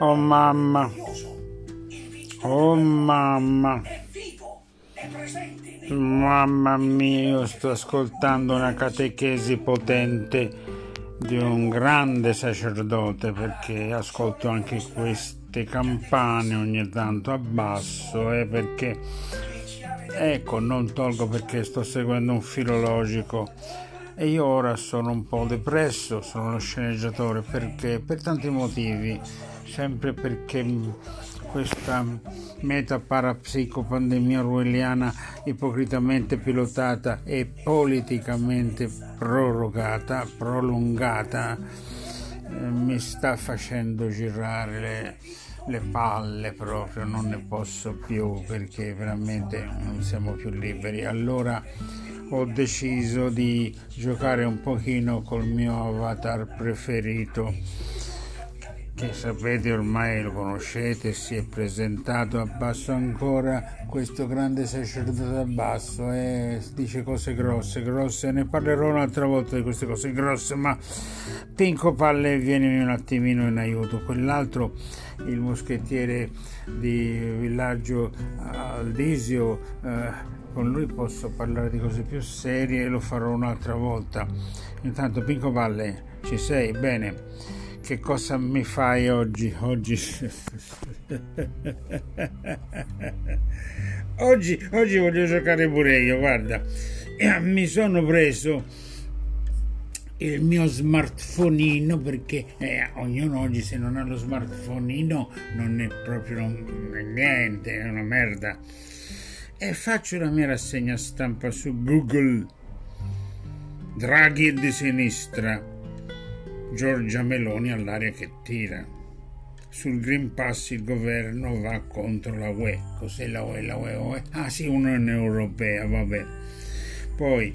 Oh mamma. Oh mamma. Mamma mia, io sto ascoltando una catechesi potente di un grande sacerdote perché ascolto anche queste campane ogni tanto a basso e eh, perché ecco non tolgo perché sto seguendo un filologico e io ora sono un po' depresso, sono lo sceneggiatore perché per tanti motivi, sempre perché questa meta parapsicopandemia orwelliana ipocritamente pilotata e politicamente prorogata, prolungata, eh, mi sta facendo girare le, le palle proprio, non ne posso più perché veramente non siamo più liberi. Allora ho deciso di giocare un pochino col mio avatar preferito che sapete ormai lo conoscete, si è presentato a basso ancora questo grande sacerdote a basso e dice cose grosse, grosse, ne parlerò un'altra volta di queste cose grosse, ma Pinco Palle vieni un attimino in aiuto, quell'altro, il moschettiere di villaggio Aldisio, eh, con lui posso parlare di cose più serie e lo farò un'altra volta. Intanto Pinco Palle, ci sei? Bene che cosa mi fai oggi? Oggi, oggi, oggi voglio giocare pure io, guarda, mi sono preso il mio smartphoneino perché eh, ognuno oggi se non ha lo smartphoneino non è proprio niente, è una merda. E faccio la mia rassegna stampa su Google. Draghi di sinistra Giorgia Meloni all'aria che tira. Sul Green Pass il governo va contro la UE. Cos'è la UE? La UE? UE? Ah sì, Unione Europea, vabbè. Poi,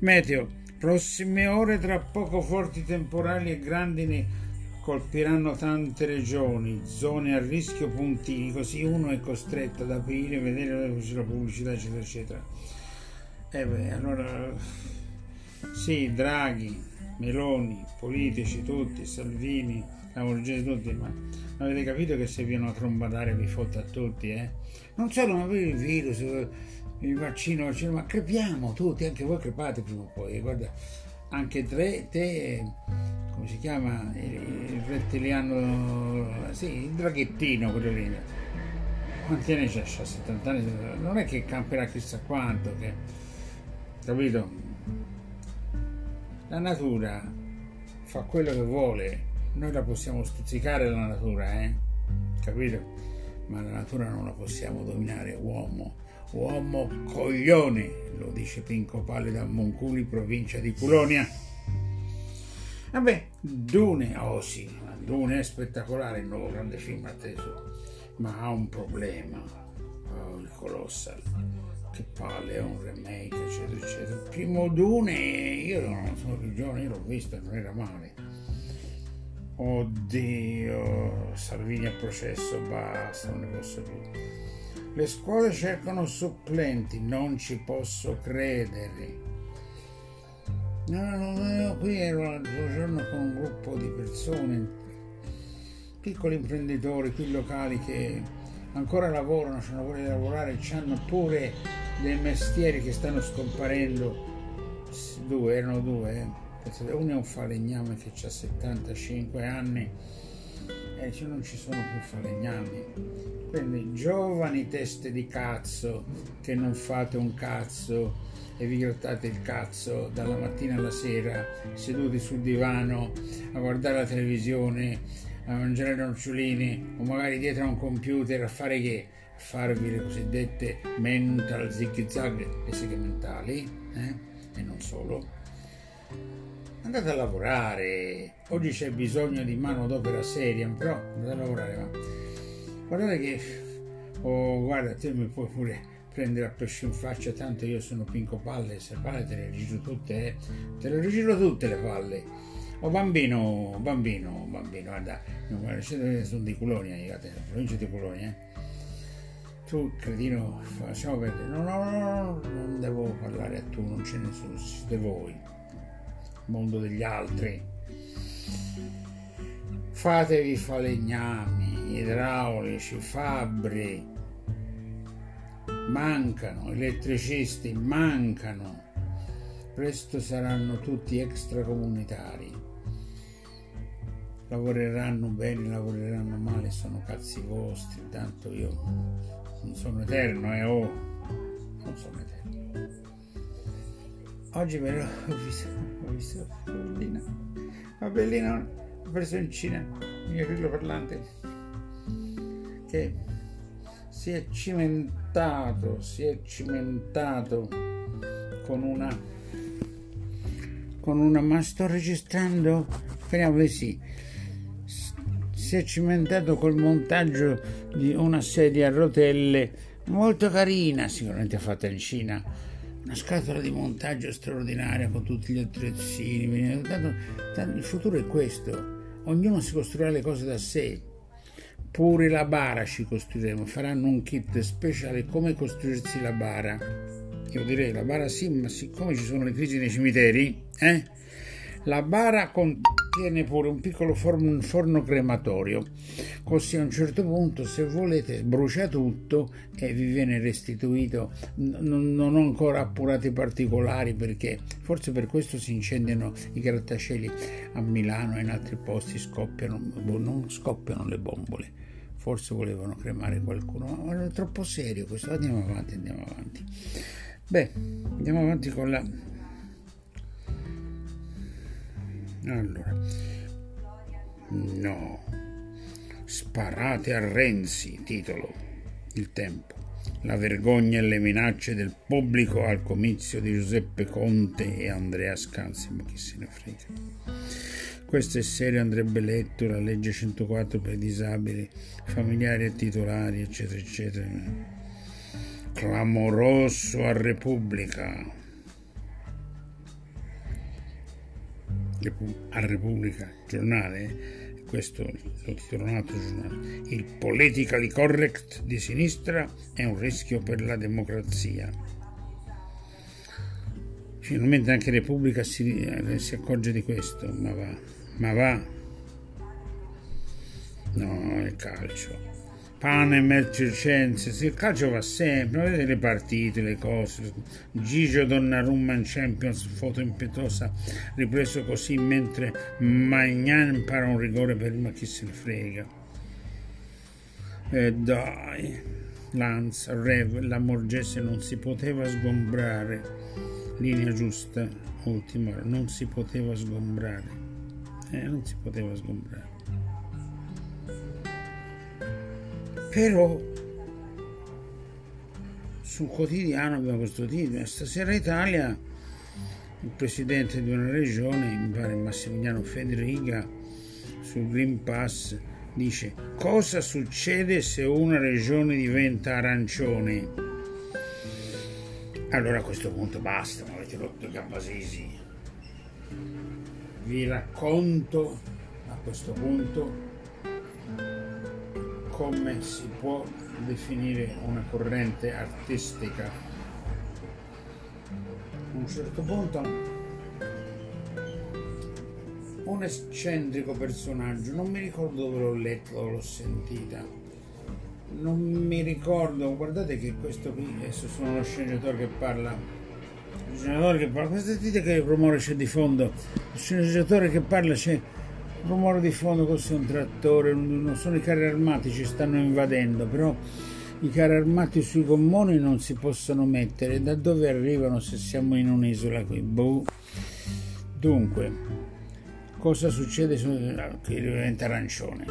meteo. Prossime ore tra poco forti temporali e grandini colpiranno tante regioni, zone a rischio puntini, così uno è costretto ad aprire, vedere la pubblicità, eccetera, eccetera. E eh beh, allora sì, Draghi, Meloni, politici tutti, Salvini, Lamorgese tutti, ma avete capito che se viene a trombadare vi fotte a tutti, eh? Non solo, ma per il virus, il vaccino, il ma crepiamo tutti, anche voi crepate prima o poi, guarda, anche te, te come si chiama, il, il rettiliano, sì, il draghettino, quello lì, quanti anni c'ha? 70 anni, non è che camperà chissà quanto, che, capito? La natura fa quello che vuole, noi la possiamo stuzzicare la natura, eh? Capito? Ma la natura non la possiamo dominare, uomo. Uomo coglione, lo dice Pinco Palle da Monculi, provincia di Culonia. Vabbè, Dune, oh sì, Dune è spettacolare, il nuovo grande film atteso, ma ha un problema, oh, il Colossal che palle, è un remake, eccetera, eccetera. Il primo Dune, io non sono più giovane, io l'ho visto, non era male. Oddio, Salvini a processo, basta, non ne posso più. Le scuole cercano supplenti, non ci posso credere. No, no, no, qui ero l'altro giorno con un gruppo di persone, piccoli imprenditori qui locali che ancora lavorano, hanno voglia di lavorare, hanno pure dei mestieri che stanno scomparendo. Due, erano due, eh. uno è un falegname che ha 75 anni e cioè non ci sono più falegnami. Quindi giovani teste di cazzo che non fate un cazzo e vi grattate il cazzo dalla mattina alla sera seduti sul divano a guardare la televisione a mangiare nocciolini o magari dietro a un computer a fare che? A farvi le cosiddette mental zig zag, le seghe mentali, eh? e non solo. Andate a lavorare, oggi c'è bisogno di mano d'opera seria, però andate a lavorare. Ma guardate che, oh guarda, te mi puoi pure prendere a pesce in faccia, tanto io sono pinco palle, se palle te le rigiro tutte, eh? te le rigiro tutte le palle Oh bambino, bambino, bambino, guarda, sono di Colonia, io, la provincia di Colonia. Eh. Tu, cretino, facciamo vedere. No, no, no, non devo parlare a tu, non ce ne sono, siete voi. Mondo degli altri. Fatevi falegnami, idraulici, fabbri, mancano, elettricisti mancano, presto saranno tutti extracomunitari. Lavoreranno bene, lavoreranno male, sono cazzi vostri, tanto io non sono eterno, eh oh, non sono eterno. Oggi però ho visto, ho visto bellina, la bellina ho preso in Cina, il mio grillo parlante, che si è cimentato, si è cimentato con una con una ma sto registrando speriamo di sì si è cimentato col montaggio di una sedia a rotelle molto carina sicuramente fatta in Cina una scatola di montaggio straordinaria con tutti gli attrezzini il futuro è questo ognuno si costruirà le cose da sé Pure la bara ci costruiremo, faranno un kit speciale come costruirsi la bara. Io direi la bara sì, ma siccome ci sono le crisi nei cimiteri, eh? La bara contiene pure un piccolo forno, crematorio, così a un certo punto se volete brucia tutto e vi viene restituito. Non, ho ancora appurato i particolari perché forse per questo si incendiano i grattacieli a Milano e in altri posti scoppiano, boh, non scoppiano le bombole forse volevano cremare qualcuno, ma era troppo serio questo. Andiamo avanti, andiamo avanti. Beh, andiamo avanti con la... Allora, no, sparate a Renzi, titolo, il tempo. La vergogna e le minacce del pubblico al comizio di Giuseppe Conte e Andrea Scanzi, ma chi se ne frega. Questo è serio, andrebbe letto la legge 104 per i disabili, familiari e titolari, eccetera, eccetera. Clamoroso a Repubblica. A Repubblica, giornale, questo lo titolo un altro giornale. Il politically correct di sinistra è un rischio per la democrazia. Finalmente anche Repubblica si, si accorge di questo, ma va. Ma va. No, il calcio. Pane e circense, il calcio va sempre, vedete le partite, le cose. Gigio Donnarumma in Champions, foto impetuosa, ripreso così mentre Magnan impara un rigore per ma chi se ne frega. E dai, Lanz, Rev, la Morgese non si poteva sgombrare. Linea giusta, ultima, non si poteva sgombrare eh, non si poteva sgombrare. Però sul quotidiano abbiamo questo titolo, stasera Italia, il presidente di una regione, mi pare Massimiliano Federica, sul Green Pass, dice cosa succede se una regione diventa arancione? Allora a questo punto basta, ma avete rotto i gambasisi vi racconto a questo punto come si può definire una corrente artistica. A un certo punto un eccentrico personaggio, non mi ricordo dove l'ho letto o l'ho sentita, non mi ricordo, guardate che questo qui, adesso sono lo sceneggiatore che parla il sceneggiatore che parla, sentite che rumore c'è di fondo, il sceneggiatore che parla c'è rumore di fondo, è un trattore, non sono i carri armati, ci stanno invadendo, però i carri armati sui gommoni non si possono mettere, da dove arrivano se siamo in un'isola qui? Boh. Dunque, cosa succede che diventa arancione?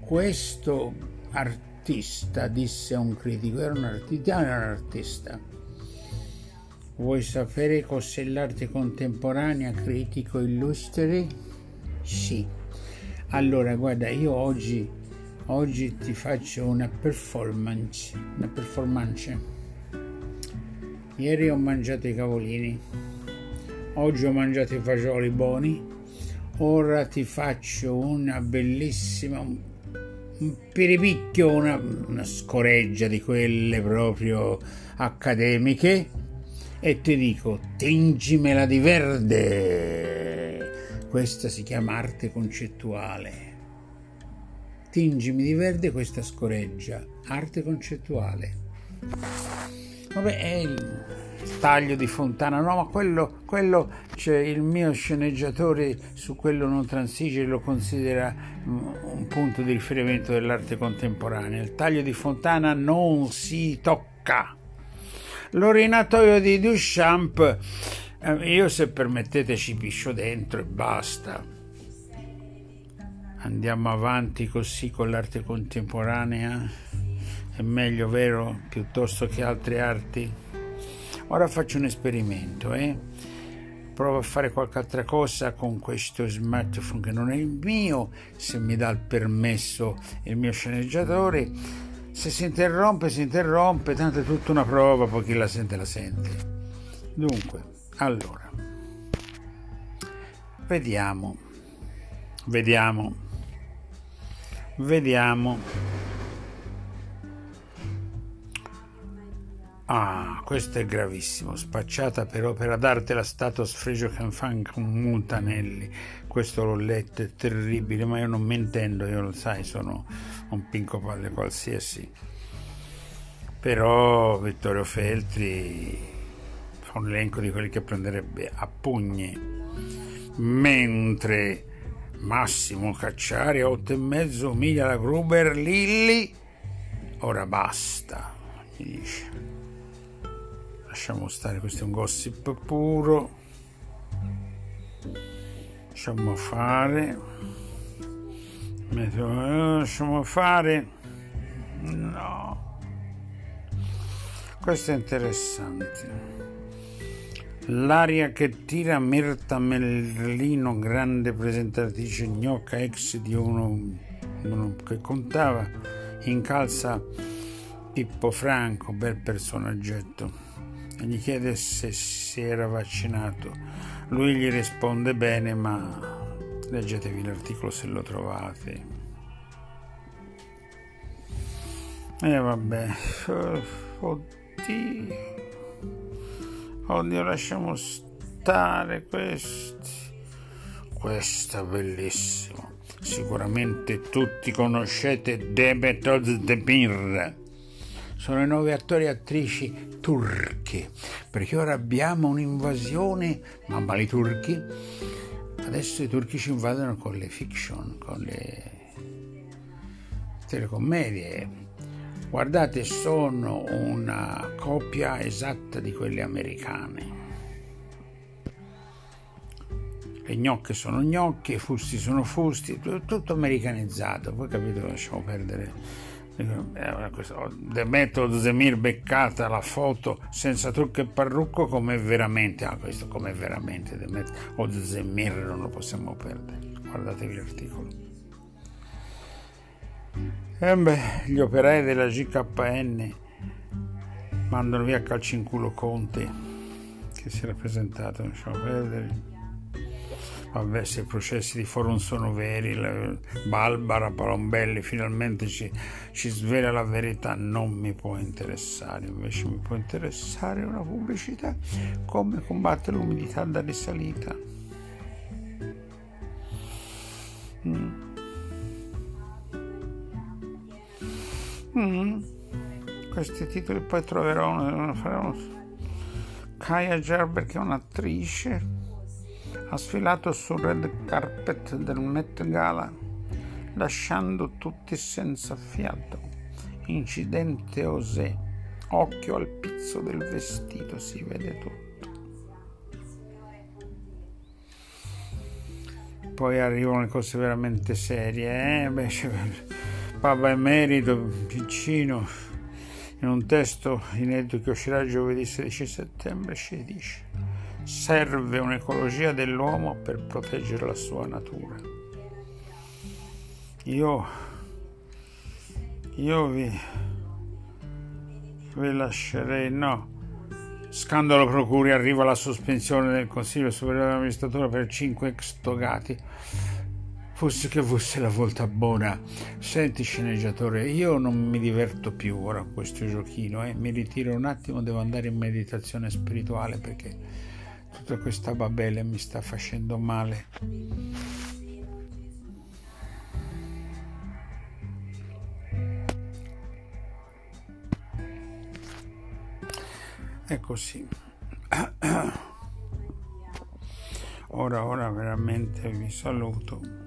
Questo artista disse a un critico, era un artista, era un artista Vuoi sapere cos'è l'arte contemporanea critico illustre? Sì. Allora, guarda, io oggi, oggi ti faccio una performance, una performance. Ieri ho mangiato i cavolini, oggi ho mangiato i fagioli buoni, ora ti faccio una bellissima, un piripicchio, una, una scoreggia di quelle proprio accademiche e ti dico tingimela di verde. Questa si chiama arte concettuale. tingimi di verde questa scoreggia, arte concettuale. Vabbè, è il taglio di Fontana, no, ma quello, quello cioè, il mio sceneggiatore su quello non transige lo considera un punto di riferimento dell'arte contemporanea. Il taglio di Fontana non si tocca. L'orinatoio di Duchamp, io se permettete ci piscio dentro e basta. Andiamo avanti così con l'arte contemporanea? È meglio, vero, piuttosto che altre arti? Ora faccio un esperimento, eh? provo a fare qualche altra cosa con questo smartphone che non è il mio, se mi dà il permesso il mio sceneggiatore. Se si interrompe, si interrompe, tanto è tutta una prova, poi chi la sente la sente. Dunque, allora, vediamo, vediamo, vediamo. Ah, questo è gravissimo. Spacciata per opera d'arte la statua sfregio Canfan con Mutanelli. Questo l'ho letto, è terribile, ma io non mi intendo, io lo sai, sono un pinco palle qualsiasi. Però Vittorio Feltri un elenco di quelli che prenderebbe a pugni. Mentre Massimo Cacciari a otto e mezzo miglia la Gruber Lilli, ora basta, mi dice. Lasciamo stare questo è un gossip puro. Lasciamo fare. Lasciamo fare. No. Questo è interessante L'aria che tira Mirta Merlino, grande presentatrice gnocca ex di uno, uno che contava, incalza Pippo Franco, bel personaggetto e gli chiede se si era vaccinato. Lui gli risponde bene, ma leggetevi l'articolo se lo trovate. E vabbè, oddio, oddio, lasciamo stare questi. Questo è bellissimo. Sicuramente tutti conoscete Demet Özdemir sono i nuovi attori e attrici turche, perché ora abbiamo un'invasione, mamma i turchi, adesso i turchi ci invadono con le fiction, con le telecommedie. Guardate, sono una copia esatta di quelle americane. Le gnocche sono gnocche, i fusti sono fusti, tutto americanizzato, poi capito, lasciamo perdere. The Method Zemir beccata la foto senza trucco e parrucco come veramente? Ah questo come veramente The Method Zemir non lo possiamo perdere. Guardatevi l'articolo eh beh, gli operai della GKN mandano via a calci in culo Conte che si era presentato lasciamo perdere vabbè se i processi di forum sono veri, la, Barbara Palombelli finalmente ci, ci, svela la verità, non mi può interessare, invece mi può interessare una pubblicità, come combattere l'umidità da risalita. Mm. Mm. Questi titoli poi troverò uno, farò Kaya Gerber che è un'attrice ha sfilato sul red carpet del Met Gala, lasciando tutti senza fiato. Incidente Osè. Occhio al pizzo del vestito, si vede tutto. Poi arrivano le cose veramente serie, eh? Beh, Papa Emerito, piccino, in un testo inedito che uscirà giovedì 16 settembre, ci dice serve un'ecologia dell'uomo per proteggere la sua natura. Io, io vi, vi lascerei, no. Scandalo procuri, arriva la sospensione del Consiglio Superiore dell'Amministratura per cinque ex togati. Forse che fosse la volta buona. Senti sceneggiatore, io non mi diverto più ora a questo giochino, eh. mi ritiro un attimo, devo andare in meditazione spirituale perché tutta questa babele mi sta facendo male. Ecco, È così. Ora, ora veramente vi saluto.